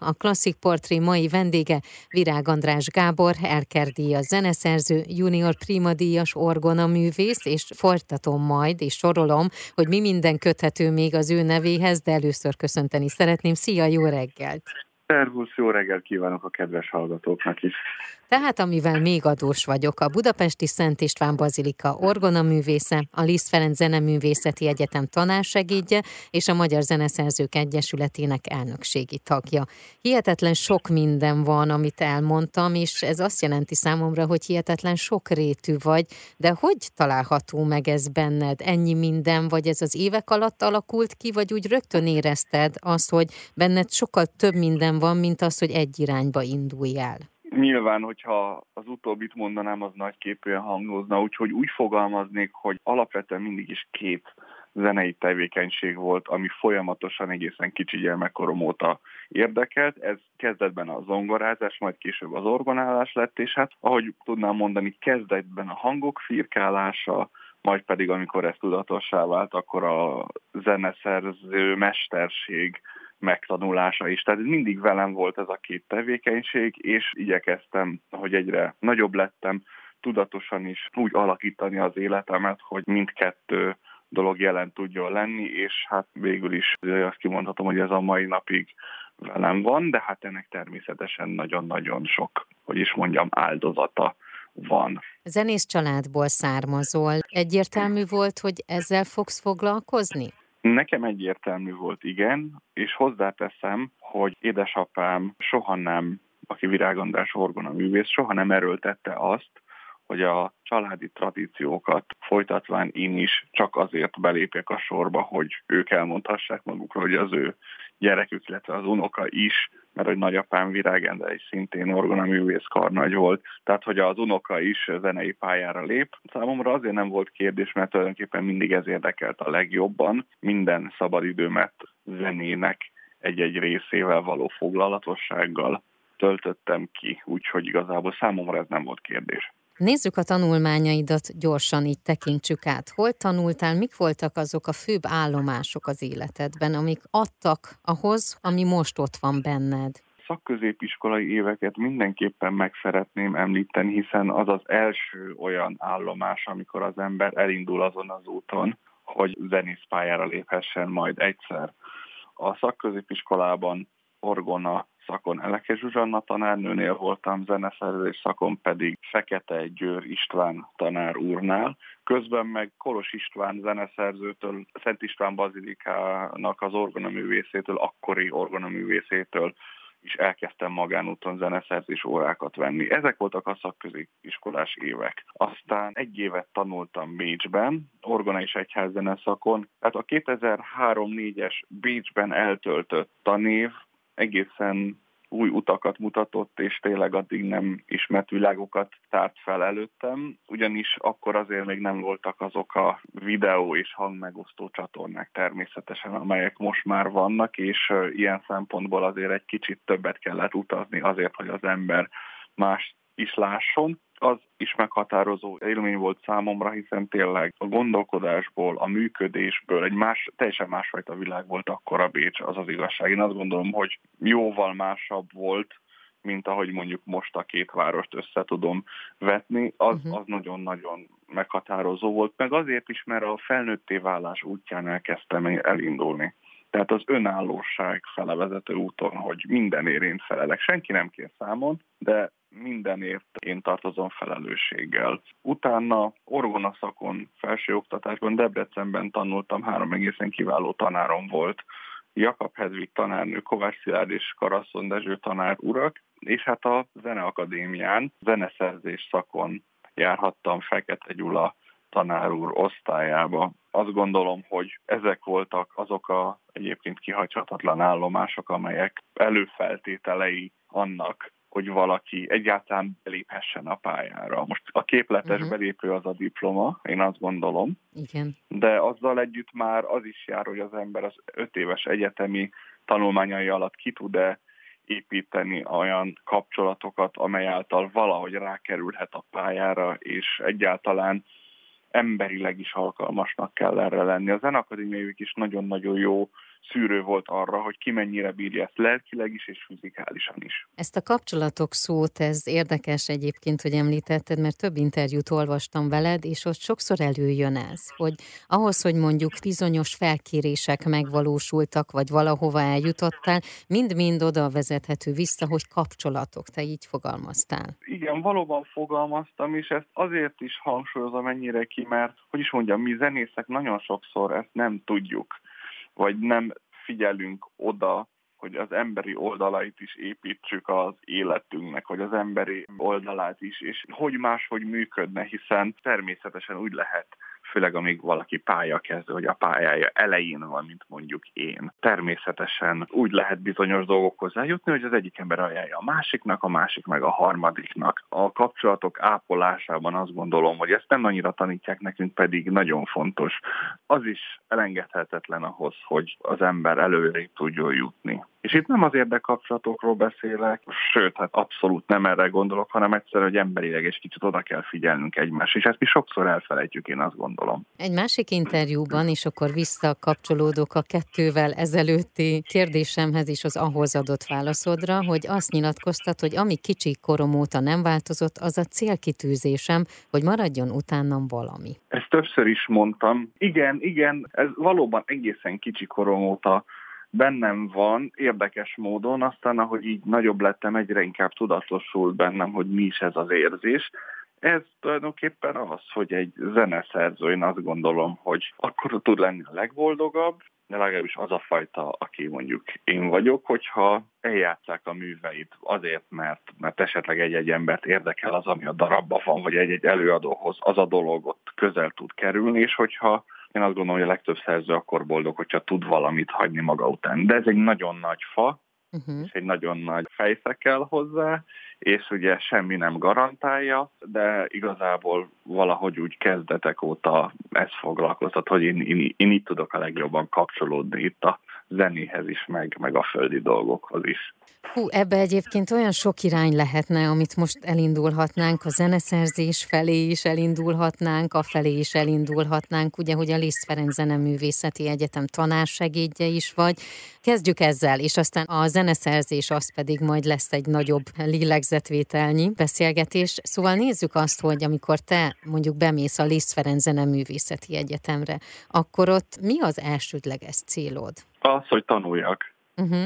A Klasszik Portré mai vendége Virág András Gábor, Elker zeneszerző, junior prima díjas orgona művész, és folytatom majd, és sorolom, hogy mi minden köthető még az ő nevéhez, de először köszönteni szeretném. Szia, jó reggelt! Szervusz, jó reggelt kívánok a kedves hallgatóknak is. Tehát amivel még adós vagyok, a Budapesti Szent István Bazilika orgona művésze, a Liszt Ferenc Zeneművészeti Egyetem tanársegédje és a Magyar Zeneszerzők Egyesületének elnökségi tagja. Hihetetlen sok minden van, amit elmondtam, és ez azt jelenti számomra, hogy hihetetlen sokrétű vagy, de hogy található meg ez benned? Ennyi minden, vagy ez az évek alatt alakult ki, vagy úgy rögtön érezted azt, hogy benned sokkal több minden van, mint az, hogy egy irányba indulj el? Nyilván, hogyha az utóbbit mondanám, az nagyképűen hangozna, úgyhogy úgy fogalmaznék, hogy alapvetően mindig is két zenei tevékenység volt, ami folyamatosan egészen kicsi gyermekkorom óta érdekelt. Ez kezdetben a zongorázás, majd később az orgonálás lett, és hát ahogy tudnám mondani, kezdetben a hangok firkálása, majd pedig amikor ez tudatossá vált, akkor a zeneszerző mesterség megtanulása is. Tehát mindig velem volt ez a két tevékenység, és igyekeztem, hogy egyre nagyobb lettem, tudatosan is úgy alakítani az életemet, hogy mindkettő dolog jelen tudjon lenni, és hát végül is azt kimondhatom, hogy ez a mai napig velem van, de hát ennek természetesen nagyon-nagyon sok, hogy is mondjam, áldozata van. Zenész családból származol. Egyértelmű volt, hogy ezzel fogsz foglalkozni? Nekem egyértelmű volt, igen, és hozzáteszem, hogy édesapám soha nem, aki Virág András orgona művész, soha nem erőltette azt, hogy a családi tradíciókat folytatván én is csak azért belépjek a sorba, hogy ők elmondhassák magukról, hogy az ő gyerekük, illetve az unoka is, mert hogy nagyapám virágende is szintén orgonaművész karnagy volt, tehát hogy az unoka is zenei pályára lép. Számomra azért nem volt kérdés, mert tulajdonképpen mindig ez érdekelt a legjobban, minden szabadidőmet zenének egy-egy részével való foglalatossággal töltöttem ki, úgyhogy igazából számomra ez nem volt kérdés. Nézzük a tanulmányaidat, gyorsan így tekintsük át. Hol tanultál, mik voltak azok a főbb állomások az életedben, amik adtak ahhoz, ami most ott van benned? szakközépiskolai éveket mindenképpen meg szeretném említeni, hiszen az az első olyan állomás, amikor az ember elindul azon az úton, hogy zenészpályára léphessen majd egyszer. A szakközépiskolában orgona szakon Eleke Zsuzsanna tanárnőnél voltam, zeneszerzés szakon pedig Fekete Győr István tanár úrnál. Közben meg Kolos István zeneszerzőtől, Szent István Bazilikának az orgonaművészétől, akkori orgonaművészétől is elkezdtem magánúton zeneszerzés órákat venni. Ezek voltak a szakközépiskolás évek. Aztán egy évet tanultam Bécsben, orgona és egyház zeneszakon. Tehát a 2003-4-es Bécsben eltöltött tanév egészen új utakat mutatott, és tényleg addig nem ismert világokat tárt fel előttem, ugyanis akkor azért még nem voltak azok a videó és hangmegosztó csatornák természetesen, amelyek most már vannak, és ilyen szempontból azért egy kicsit többet kellett utazni azért, hogy az ember más is lásson az is meghatározó élmény volt számomra, hiszen tényleg a gondolkodásból, a működésből egy más, teljesen másfajta világ volt akkor a Bécs, az az igazság. Én azt gondolom, hogy jóval másabb volt, mint ahogy mondjuk most a két várost össze tudom vetni, az, uh-huh. az nagyon-nagyon meghatározó volt, meg azért is, mert a felnőtté válás útján elkezdtem elindulni. Tehát az önállóság felevezető úton, hogy mindenért én felelek. Senki nem kér számon, de mindenért én tartozom felelősséggel. Utána orgona szakon felsőoktatásban Debrecenben tanultam, három egészen kiváló tanárom volt. Jakab Hedvig tanárnő, Kovács Szilárd és Karaszon Dezső tanár urak, és hát a Zeneakadémián zeneszerzés szakon járhattam Fekete Gyula tanár úr osztályába. Azt gondolom, hogy ezek voltak azok a egyébként kihagyhatatlan állomások, amelyek előfeltételei annak, hogy valaki egyáltalán beléphessen a pályára. Most a képletes uh-huh. belépő az a diploma, én azt gondolom. Igen. De azzal együtt már az is jár, hogy az ember az öt éves egyetemi tanulmányai alatt ki tud-e építeni olyan kapcsolatokat, amely által valahogy rákerülhet a pályára, és egyáltalán emberileg is alkalmasnak kell erre lenni. A Zenakadémiai is nagyon-nagyon jó szűrő volt arra, hogy ki mennyire bírja ezt lelkileg is és fizikálisan is. Ezt a kapcsolatok szót, ez érdekes egyébként, hogy említetted, mert több interjút olvastam veled, és ott sokszor előjön ez, hogy ahhoz, hogy mondjuk bizonyos felkérések megvalósultak, vagy valahova eljutottál, mind-mind oda vezethető vissza, hogy kapcsolatok, te így fogalmaztál. Igen, valóban fogalmaztam, és ezt azért is hangsúlyozom ennyire ki, mert, hogy is mondjam, mi zenészek nagyon sokszor ezt nem tudjuk vagy nem figyelünk oda, hogy az emberi oldalait is építsük az életünknek, vagy az emberi oldalát is, és hogy máshogy működne, hiszen természetesen úgy lehet főleg amíg valaki pálya kezdő, hogy a pályája elején van, mint mondjuk én. Természetesen úgy lehet bizonyos dolgokhoz eljutni, hogy az egyik ember ajánlja a másiknak, a másik meg a harmadiknak. A kapcsolatok ápolásában azt gondolom, hogy ezt nem annyira tanítják nekünk, pedig nagyon fontos. Az is elengedhetetlen ahhoz, hogy az ember előre tudjon jutni. És itt nem az érdekkapcsolatokról beszélek, sőt, hát abszolút nem erre gondolok, hanem egyszerűen, hogy emberileg és kicsit oda kell figyelnünk egymás, és ezt mi sokszor elfelejtjük, én azt gondolom. Egy másik interjúban, és akkor visszakapcsolódok a kettővel ezelőtti kérdésemhez is az ahhoz adott válaszodra, hogy azt nyilatkoztat, hogy ami kicsi korom óta nem változott, az a célkitűzésem, hogy maradjon utánam valami. Ezt többször is mondtam. Igen, igen, ez valóban egészen kicsi korom óta bennem van érdekes módon, aztán ahogy így nagyobb lettem, egyre inkább tudatosult bennem, hogy mi is ez az érzés. Ez tulajdonképpen az, hogy egy zeneszerző, én azt gondolom, hogy akkor tud lenni a legboldogabb, de legalábbis az a fajta, aki mondjuk én vagyok, hogyha eljátszák a műveit azért, mert, mert esetleg egy-egy embert érdekel az, ami a darabban van, vagy egy-egy előadóhoz az a dolog ott közel tud kerülni, és hogyha én azt gondolom, hogy a legtöbb szerző akkor boldog, hogyha tud valamit hagyni maga után. De ez egy nagyon nagy fa, uh-huh. és egy nagyon nagy fejsze kell hozzá, és ugye semmi nem garantálja, de igazából valahogy úgy kezdetek óta ez foglalkoztat, hogy én, én, én itt tudok a legjobban kapcsolódni itt a zenéhez is, meg, meg a földi dolgokhoz is. Hú, ebbe egyébként olyan sok irány lehetne, amit most elindulhatnánk, a zeneszerzés felé is elindulhatnánk, a felé is elindulhatnánk, ugye, hogy a Liszt Ferenc Zeneművészeti Egyetem tanársegédje is vagy. Kezdjük ezzel, és aztán a zeneszerzés az pedig majd lesz egy nagyobb lélegzetvételnyi beszélgetés. Szóval nézzük azt, hogy amikor te mondjuk bemész a Liszt Ferenc Zeneművészeti Egyetemre, akkor ott mi az elsődleges célod? Az, hogy tanuljak. Uh-huh.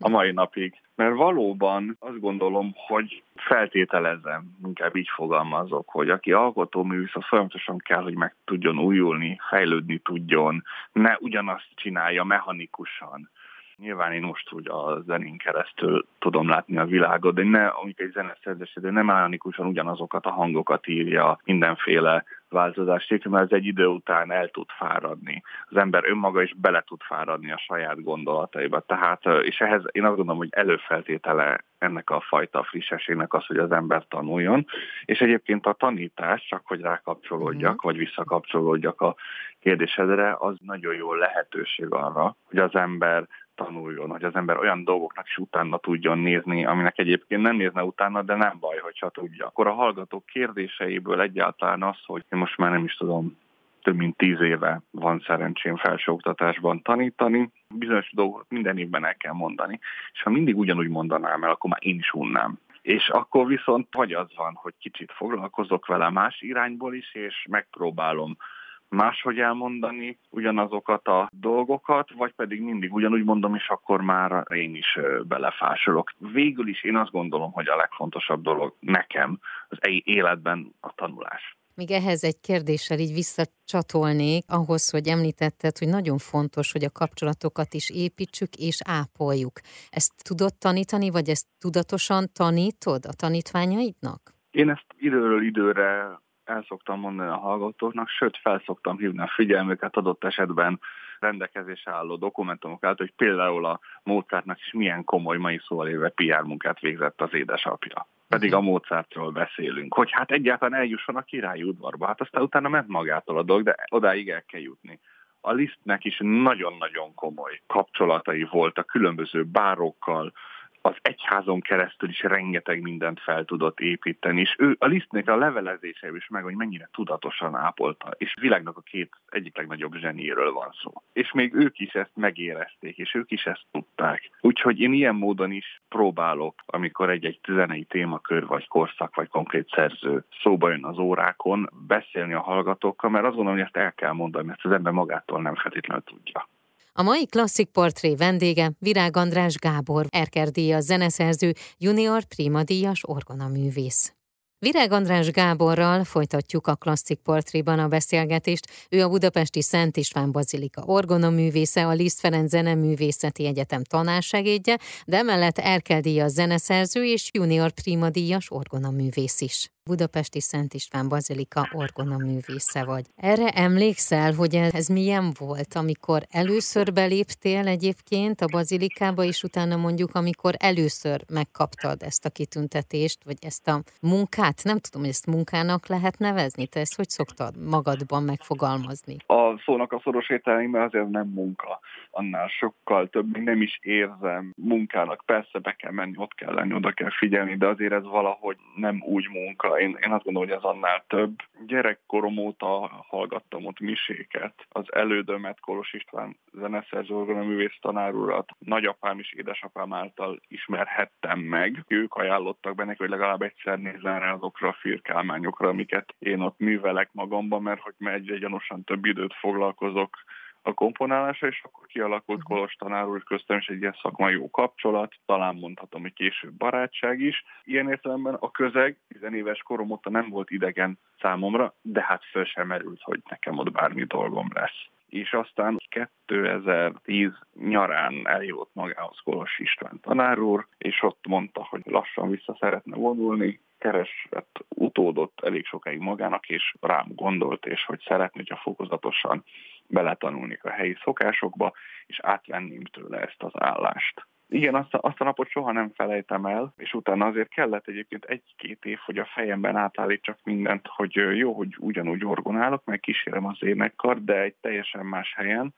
A mai napig. Mert valóban azt gondolom, hogy feltételezem, inkább így fogalmazok, hogy aki alkotó művész, az folyamatosan kell, hogy meg tudjon újulni, fejlődni tudjon, ne ugyanazt csinálja mechanikusan. Nyilván én most úgy a zenén keresztül tudom látni a világot, de ne, amikor egy zeneszerzés, de nem mechanikusan ugyanazokat a hangokat írja, mindenféle változás nélkül, mert ez egy idő után el tud fáradni. Az ember önmaga is bele tud fáradni a saját gondolataiba. Tehát, és ehhez én azt gondolom, hogy előfeltétele ennek a fajta frissességnek az, hogy az ember tanuljon. És egyébként a tanítás, csak hogy rákapcsolódjak, mm. vagy visszakapcsolódjak a kérdésedre, az nagyon jó lehetőség arra, hogy az ember tanuljon, hogy az ember olyan dolgoknak is utána tudjon nézni, aminek egyébként nem nézne utána, de nem baj, hogyha tudja. Akkor a hallgatók kérdéseiből egyáltalán az, hogy én most már nem is tudom, több mint tíz éve van szerencsém felsőoktatásban tanítani, bizonyos dolgokat minden évben el kell mondani, és ha mindig ugyanúgy mondanám el, akkor már én is unnám. És akkor viszont vagy az van, hogy kicsit foglalkozok vele más irányból is, és megpróbálom máshogy elmondani ugyanazokat a dolgokat, vagy pedig mindig ugyanúgy mondom, és akkor már én is belefásolok. Végül is én azt gondolom, hogy a legfontosabb dolog nekem az életben a tanulás. Még ehhez egy kérdéssel így visszacsatolnék, ahhoz, hogy említetted, hogy nagyon fontos, hogy a kapcsolatokat is építsük és ápoljuk. Ezt tudod tanítani, vagy ezt tudatosan tanítod a tanítványaidnak? Én ezt időről időre el szoktam mondani a hallgatóknak, sőt fel szoktam hívni a figyelmüket adott esetben rendelkezésre álló dokumentumok által, hogy például a Mozartnak is milyen komoly mai szóval éve PR munkát végzett az édesapja. Pedig a Mozartról beszélünk, hogy hát egyáltalán eljusson a királyi udvarba. Hát aztán utána ment magától a dolog, de odáig el kell jutni. A Lisztnek is nagyon-nagyon komoly kapcsolatai voltak különböző bárokkal, az egyházon keresztül is rengeteg mindent fel tudott építeni, és ő a Lisztnek a levelezése is meg, hogy mennyire tudatosan ápolta, és világnak a két egyik legnagyobb zsenéről van szó. És még ők is ezt megérezték, és ők is ezt tudták. Úgyhogy én ilyen módon is próbálok, amikor egy-egy zenei témakör, vagy korszak, vagy konkrét szerző szóba jön az órákon, beszélni a hallgatókkal, mert azt gondolom, hogy ezt el kell mondani, mert az ember magától nem feltétlenül tudja. A mai klasszik portré vendége Virág András Gábor, Erker díjas zeneszerző, junior prima díjas orgonaművész. Virág András Gáborral folytatjuk a klasszik portréban a beszélgetést. Ő a budapesti Szent István Bazilika orgonoművésze, a Liszt Ferenc Zeneművészeti Egyetem tanársegédje, de emellett Erkel díjas zeneszerző és junior prima díjas orgonoművész is budapesti Szent István Bazilika orgona művésze vagy. Erre emlékszel, hogy ez milyen volt, amikor először beléptél egyébként a bazilikába, és utána mondjuk, amikor először megkaptad ezt a kitüntetést, vagy ezt a munkát, nem tudom, hogy ezt munkának lehet nevezni, te ezt hogy szoktad magadban megfogalmazni? A szónak a szoros értelemben azért nem munka, annál sokkal több, nem is érzem munkának. Persze be kell menni, ott kell lenni, oda kell figyelni, de azért ez valahogy nem úgy munka, én, én azt gondolom, hogy ez annál több. Gyerekkorom óta hallgattam ott miséket. Az elődömet, Kolos István zeneszerző művész tanárurat, nagyapám és édesapám által ismerhettem meg. Ők ajánlottak benne, hogy legalább egyszer nézzen rá azokra a firkálmányokra, amiket én ott művelek magamban, mert hogy egyre gyanúsan több időt foglalkozok a komponálása, és akkor kialakult mhm. Kolos tanár úr köztem is egy ilyen szakmai jó kapcsolat, talán mondhatom, hogy később barátság is. Ilyen értelemben a közeg 10 éves korom óta nem volt idegen számomra, de hát föl sem merült, hogy nekem ott bármi dolgom lesz és aztán 2010 nyarán eljött magához Kolos István tanár úr, és ott mondta, hogy lassan vissza szeretne vonulni, keresett utódott elég sokáig magának, és rám gondolt, és hogy szeretné, hogyha fokozatosan beletanulnék a helyi szokásokba, és átvenném tőle ezt az állást. Igen, azt a, azt a napot soha nem felejtem el, és utána azért kellett egyébként egy-két év, hogy a fejemben átállítsak mindent, hogy jó, hogy ugyanúgy orgonálok, meg kísérem az énekkar, de egy teljesen más helyen,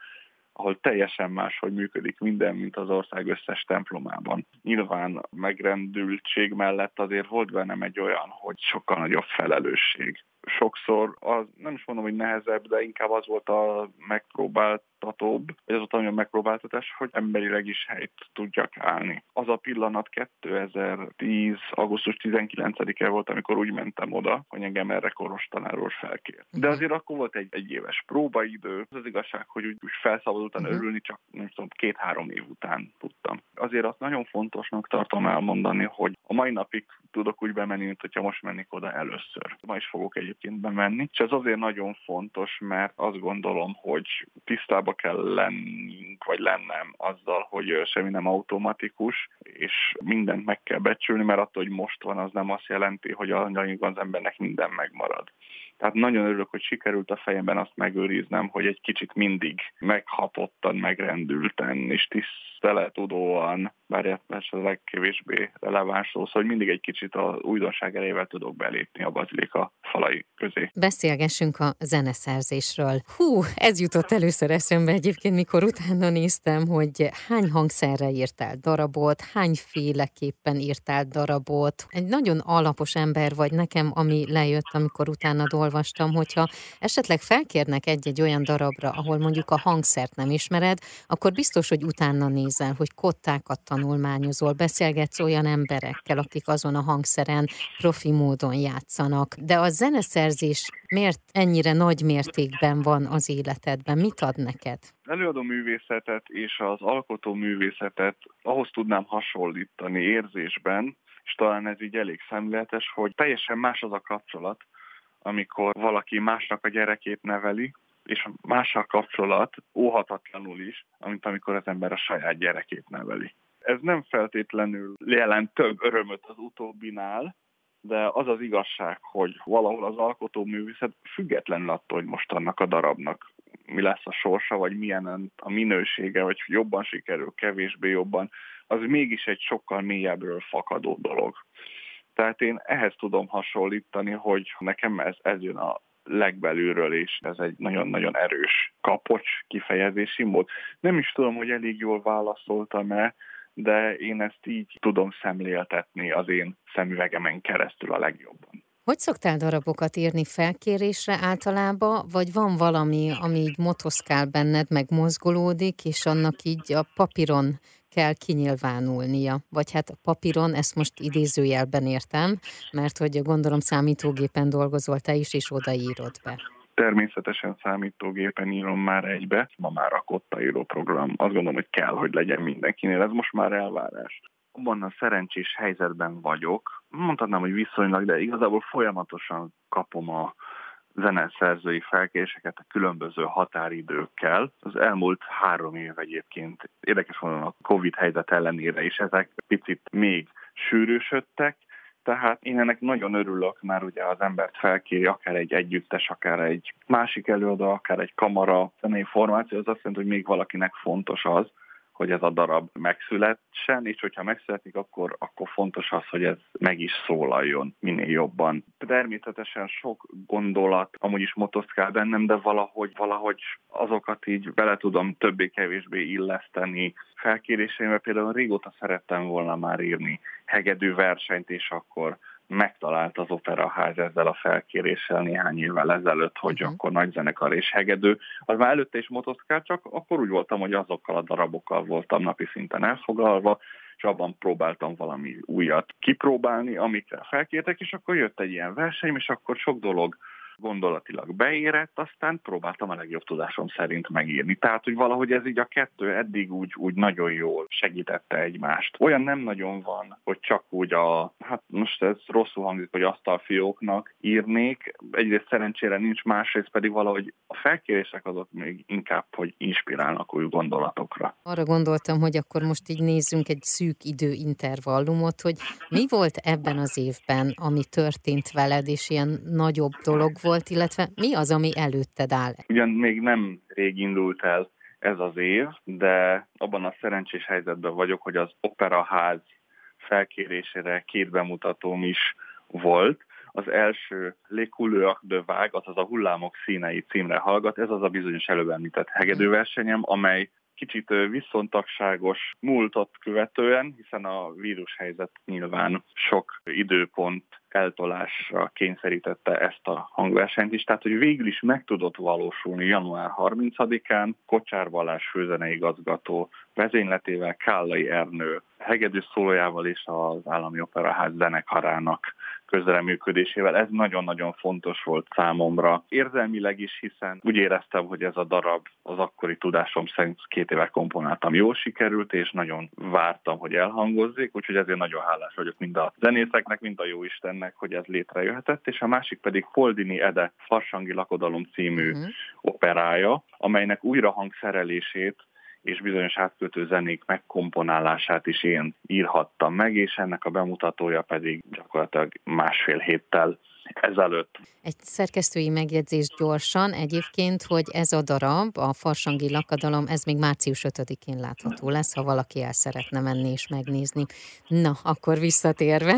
ahol teljesen más, hogy működik minden, mint az ország összes templomában. Nyilván megrendültség mellett azért volt bennem egy olyan, hogy sokkal nagyobb felelősség sokszor az nem is mondom, hogy nehezebb, de inkább az volt a megpróbáltatóbb, vagy az a megpróbáltatás, hogy emberileg is helyt tudjak állni. Az a pillanat 2010. augusztus 19-e volt, amikor úgy mentem oda, hogy engem erre koros tanáról felkért. De azért akkor volt egy, egy éves próbaidő. Az, az igazság, hogy úgy, úgy felszabadultan uh-huh. örülni, csak nem tudom, két-három év után tudtam. Azért azt nagyon fontosnak tartom elmondani, hogy a mai napig tudok úgy bemenni, mint hogyha most mennék oda először. Ma is fogok egyébként bemenni, és ez azért nagyon fontos, mert azt gondolom, hogy tisztába kell lennünk, vagy lennem azzal, hogy semmi nem automatikus, és mindent meg kell becsülni, mert attól, hogy most van, az nem azt jelenti, hogy az embernek minden megmarad. Tehát nagyon örülök, hogy sikerült a fejemben azt megőriznem, hogy egy kicsit mindig meghatottan, megrendülten és tiszteletudóan, bár ez a legkevésbé releváns szó, szóval mindig egy kicsit a újdonság elével tudok belépni a bazilika falai közé. Beszélgessünk a zeneszerzésről. Hú, ez jutott először eszembe egyébként, mikor utána néztem, hogy hány hangszerre írtál darabot, hányféleképpen írtál darabot. Egy nagyon alapos ember vagy nekem, ami lejött, amikor utána olvastam, hogyha esetleg felkérnek egy-egy olyan darabra, ahol mondjuk a hangszert nem ismered, akkor biztos, hogy utána nézel, hogy kottákat tanulmányozol, beszélgetsz olyan emberekkel, akik azon a hangszeren profi módon játszanak. De a zeneszerzés miért ennyire nagy mértékben van az életedben? Mit ad neked? Előadó művészetet és az alkotó művészetet ahhoz tudnám hasonlítani érzésben, és talán ez így elég szemléletes, hogy teljesen más az a kapcsolat, amikor valaki másnak a gyerekét neveli, és mással kapcsolat óhatatlanul is, amit amikor az ember a saját gyerekét neveli. Ez nem feltétlenül jelent több örömöt az utóbbinál, de az az igazság, hogy valahol az alkotó művészet függetlenül attól, hogy most annak a darabnak mi lesz a sorsa, vagy milyen a minősége, vagy jobban sikerül, kevésbé jobban, az mégis egy sokkal mélyebbről fakadó dolog. Tehát én ehhez tudom hasonlítani, hogy nekem ez, ez jön a legbelülről, és ez egy nagyon-nagyon erős kapocs kifejezési mód. Nem is tudom, hogy elég jól válaszoltam-e, de én ezt így tudom szemléltetni az én szemüvegemen keresztül a legjobban. Hogy szoktál darabokat írni felkérésre általában, vagy van valami, ami így motoszkál benned, meg mozgolódik, és annak így a papíron kell kinyilvánulnia. Vagy hát a papíron, ezt most idézőjelben értem, mert hogy gondolom számítógépen dolgozol te is, és odaírod be. Természetesen számítógépen írom már egybe, ma már a kotta író program. Azt gondolom, hogy kell, hogy legyen mindenkinél, ez most már elvárás. Abban a szerencsés helyzetben vagyok, mondhatnám, hogy viszonylag, de igazából folyamatosan kapom a zeneszerzői felkéréseket a különböző határidőkkel. Az elmúlt három év egyébként érdekes volna a Covid helyzet ellenére is ezek picit még sűrűsödtek, tehát én ennek nagyon örülök, mert ugye az embert felkéri akár egy együttes, akár egy másik előadó, akár egy kamara zenei formáció, az azt jelenti, hogy még valakinek fontos az, hogy ez a darab megszületsen, és hogyha megszületik, akkor, akkor fontos az, hogy ez meg is szólaljon minél jobban. Természetesen sok gondolat amúgy is motoszkál bennem, de valahogy, valahogy azokat így bele tudom többé-kevésbé illeszteni. Felkéréseimben például régóta szerettem volna már írni hegedű versenyt, és akkor megtalált az operaház ezzel a felkéréssel néhány évvel ezelőtt, hogy uh-huh. akkor nagy zenekar és hegedő. Az már előtte is motoszkál, csak akkor úgy voltam, hogy azokkal a darabokkal voltam napi szinten elfoglalva, és abban próbáltam valami újat kipróbálni, amikre felkértek, és akkor jött egy ilyen verseny, és akkor sok dolog gondolatilag beérett, aztán próbáltam a legjobb tudásom szerint megírni. Tehát, hogy valahogy ez így a kettő eddig úgy, úgy nagyon jól segítette egymást. Olyan nem nagyon van, hogy csak úgy a, hát most ez rosszul hangzik, hogy asztalfióknak írnék. Egyrészt szerencsére nincs, másrészt pedig valahogy a felkérések azok még inkább, hogy inspirálnak új gondolatokra. Arra gondoltam, hogy akkor most így nézzünk egy szűk időintervallumot, hogy mi volt ebben az évben, ami történt veled, és ilyen nagyobb dolog volt, illetve mi az, ami előtted áll? Ugyan még nem rég indult el ez az év, de abban a szerencsés helyzetben vagyok, hogy az Operaház felkérésére két bemutatóm is volt. Az első Les Couleurs de Vág, azaz a hullámok színei címre hallgat. Ez az a bizonyos előbb említett hegedőversenyem, amely kicsit viszontagságos múltat követően, hiszen a vírushelyzet nyilván sok időpont eltolásra kényszerítette ezt a hangversenyt is, tehát hogy végül is meg tudott valósulni január 30-án Kocsár Balázs főzeneigazgató vezényletével Kállai Ernő hegedű szólójával és az Állami Operaház zenekarának közreműködésével. Ez nagyon-nagyon fontos volt számomra. Érzelmileg is, hiszen úgy éreztem, hogy ez a darab az akkori tudásom szerint két éve komponáltam, jól sikerült, és nagyon vártam, hogy elhangozzék, úgyhogy ezért nagyon hálás vagyok mind a zenészeknek, mind a jó Istennek, hogy ez létrejöhetett, és a másik pedig Foldini Ede Farsangi Lakodalom című uh-huh. operája, amelynek újra hangszerelését és bizonyos átkötő zenék megkomponálását is én írhattam meg, és ennek a bemutatója pedig gyakorlatilag másfél héttel ezelőtt. Egy szerkesztői megjegyzés gyorsan egyébként, hogy ez a darab, a Farsangi Lakadalom, ez még március 5-én látható lesz, ha valaki el szeretne menni és megnézni. Na, akkor visszatérve.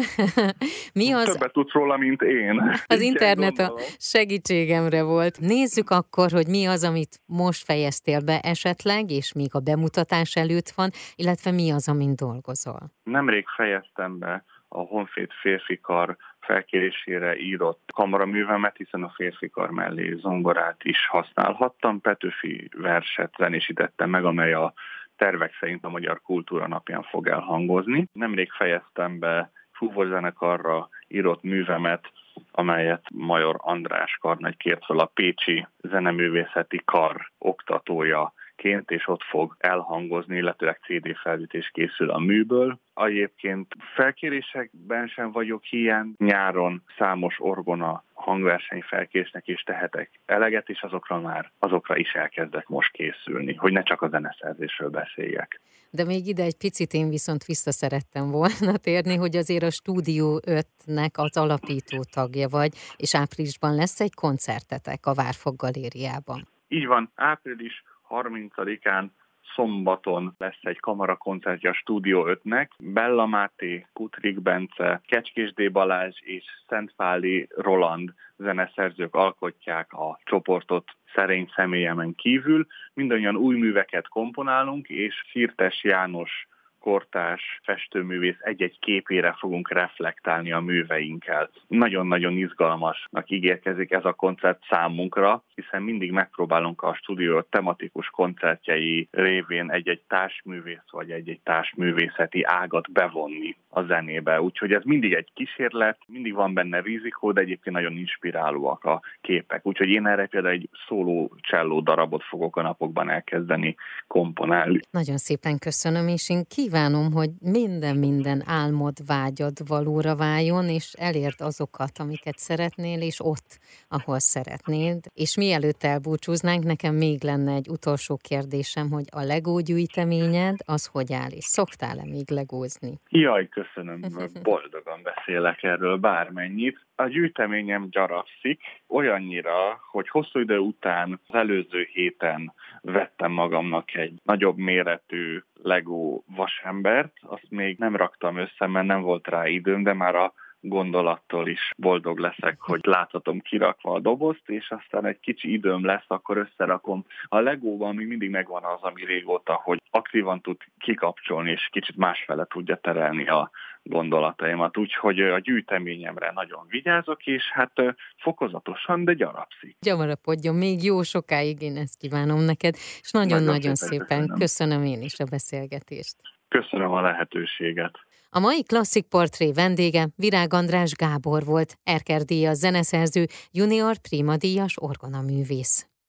Mi az? Többet tudsz róla, mint én. Az internet a segítségemre volt. Nézzük akkor, hogy mi az, amit most fejeztél be esetleg, és még a bemutatás előtt van, illetve mi az, amin dolgozol. Nemrég fejeztem be a Honfét férfikar felkérésére írott kamaraművemet, hiszen a férfikar mellé zongorát is használhattam. Petőfi verset zenésítettem meg, amely a tervek szerint a Magyar Kultúra napján fog elhangozni. Nemrég fejeztem be fúvózenekarra írott művemet, amelyet Major András karnagy kért fel a Pécsi Zeneművészeti Kar oktatója ként, és ott fog elhangozni, illetőleg CD felvétés készül a műből. Egyébként felkérésekben sem vagyok ilyen. Nyáron számos orgona hangverseny felkésznek is tehetek eleget, és azokra már azokra is elkezdek most készülni, hogy ne csak a zeneszerzésről beszéljek. De még ide egy picit én viszont vissza szerettem volna térni, hogy azért a Stúdió 5-nek az alapító tagja vagy, és áprilisban lesz egy koncertetek a Várfog Galériában. Így van, április 30-án szombaton lesz egy kamarakoncertje a Stúdió 5-nek. Bella Máté, Putrik Bence, Kecskés D. Balázs és Szentfáli Roland zeneszerzők alkotják a csoportot szerény személyemen kívül. Mindannyian új műveket komponálunk, és Sírtes János kortárs festőművész egy-egy képére fogunk reflektálni a műveinkkel. Nagyon-nagyon izgalmasnak ígérkezik ez a koncert számunkra, hiszen mindig megpróbálunk a stúdió tematikus koncertjei révén egy-egy társművész vagy egy-egy társművészeti ágat bevonni a zenébe. Úgyhogy ez mindig egy kísérlet, mindig van benne rizikó, de egyébként nagyon inspirálóak a képek. Úgyhogy én erre például egy szóló cselló darabot fogok a napokban elkezdeni komponálni. Nagyon szépen köszönöm, és én kívánom, hogy minden-minden álmod, vágyad valóra váljon, és elért azokat, amiket szeretnél, és ott, ahol szeretnéd. És mielőtt elbúcsúznánk, nekem még lenne egy utolsó kérdésem, hogy a legó gyűjteményed az hogy áll, és szoktál-e még legózni? Jaj, köszönöm, boldogan beszélek erről bármennyit. A gyűjteményem gyarapszik, olyannyira, hogy hosszú idő után az előző héten vettem magamnak egy nagyobb méretű Lego vasembert, azt még nem raktam össze, mert nem volt rá időm, de már a gondolattól is boldog leszek, hogy láthatom kirakva a dobozt, és aztán egy kicsi időm lesz, akkor összerakom. A legóban még mindig megvan az, ami régóta, hogy aktívan tud kikapcsolni, és kicsit másfele tudja terelni a gondolataimat. Úgyhogy a gyűjteményemre nagyon vigyázok, és hát fokozatosan, de gyarapszik. Gyamarapodjon, még jó sokáig én ezt kívánom neked, és nagyon-nagyon szépen, szépen köszönöm. köszönöm én is a beszélgetést. Köszönöm a lehetőséget. A mai klasszik portré vendége Virág András Gábor volt, Erker díjas zeneszerző, junior prima díjas orgonaművész.